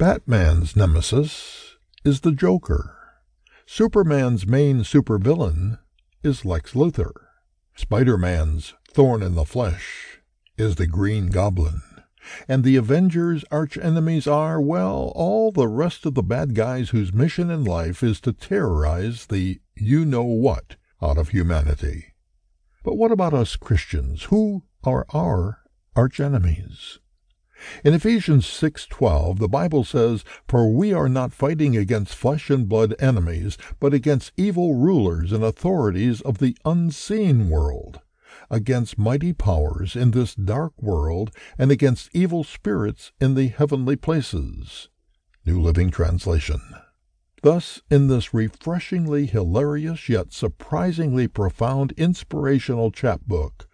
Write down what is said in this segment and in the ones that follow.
Batman's nemesis is the Joker. Superman's main supervillain is Lex Luthor. Spider Man's thorn in the flesh is the Green Goblin. And the Avengers' archenemies are, well, all the rest of the bad guys whose mission in life is to terrorize the you know what out of humanity. But what about us Christians? Who are our archenemies? In Ephesians 6:12, the Bible says, "For we are not fighting against flesh and blood enemies, but against evil rulers and authorities of the unseen world, against mighty powers in this dark world, and against evil spirits in the heavenly places." New Living Translation. Thus, in this refreshingly hilarious yet surprisingly profound inspirational chapbook,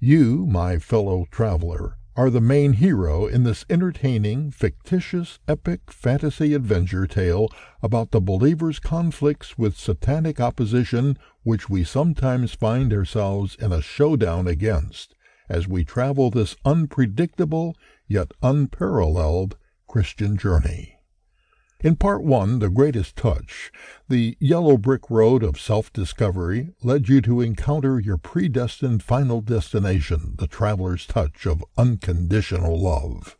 you, my fellow traveler, are the main hero in this entertaining, fictitious, epic fantasy adventure tale about the believer's conflicts with satanic opposition which we sometimes find ourselves in a showdown against as we travel this unpredictable yet unparalleled Christian journey. In Part One, The Greatest Touch, the yellow brick road of self discovery led you to encounter your predestined final destination, the traveler's touch of unconditional love.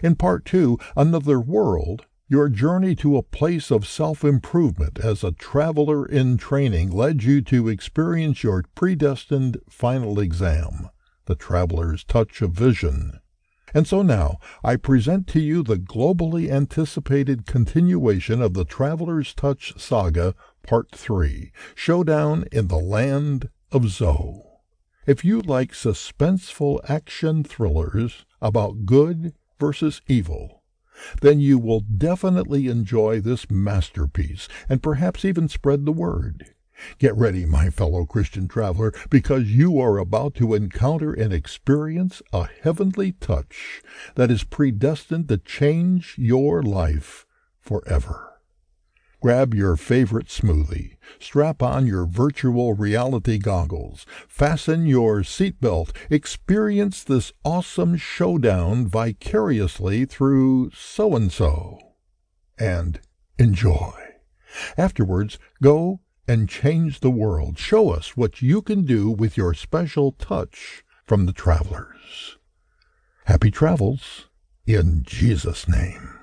In Part Two, Another World, your journey to a place of self improvement as a traveler in training led you to experience your predestined final exam, the traveler's touch of vision. And so now I present to you the globally anticipated continuation of the Traveler's Touch Saga, Part 3 Showdown in the Land of Zo. If you like suspenseful action thrillers about good versus evil, then you will definitely enjoy this masterpiece and perhaps even spread the word. Get ready, my fellow Christian traveler, because you are about to encounter and experience a heavenly touch that is predestined to change your life forever. Grab your favorite smoothie, strap on your virtual reality goggles, fasten your seatbelt, experience this awesome showdown vicariously through so and so, and enjoy. Afterwards, go and change the world. Show us what you can do with your special touch from the travelers. Happy travels in Jesus' name.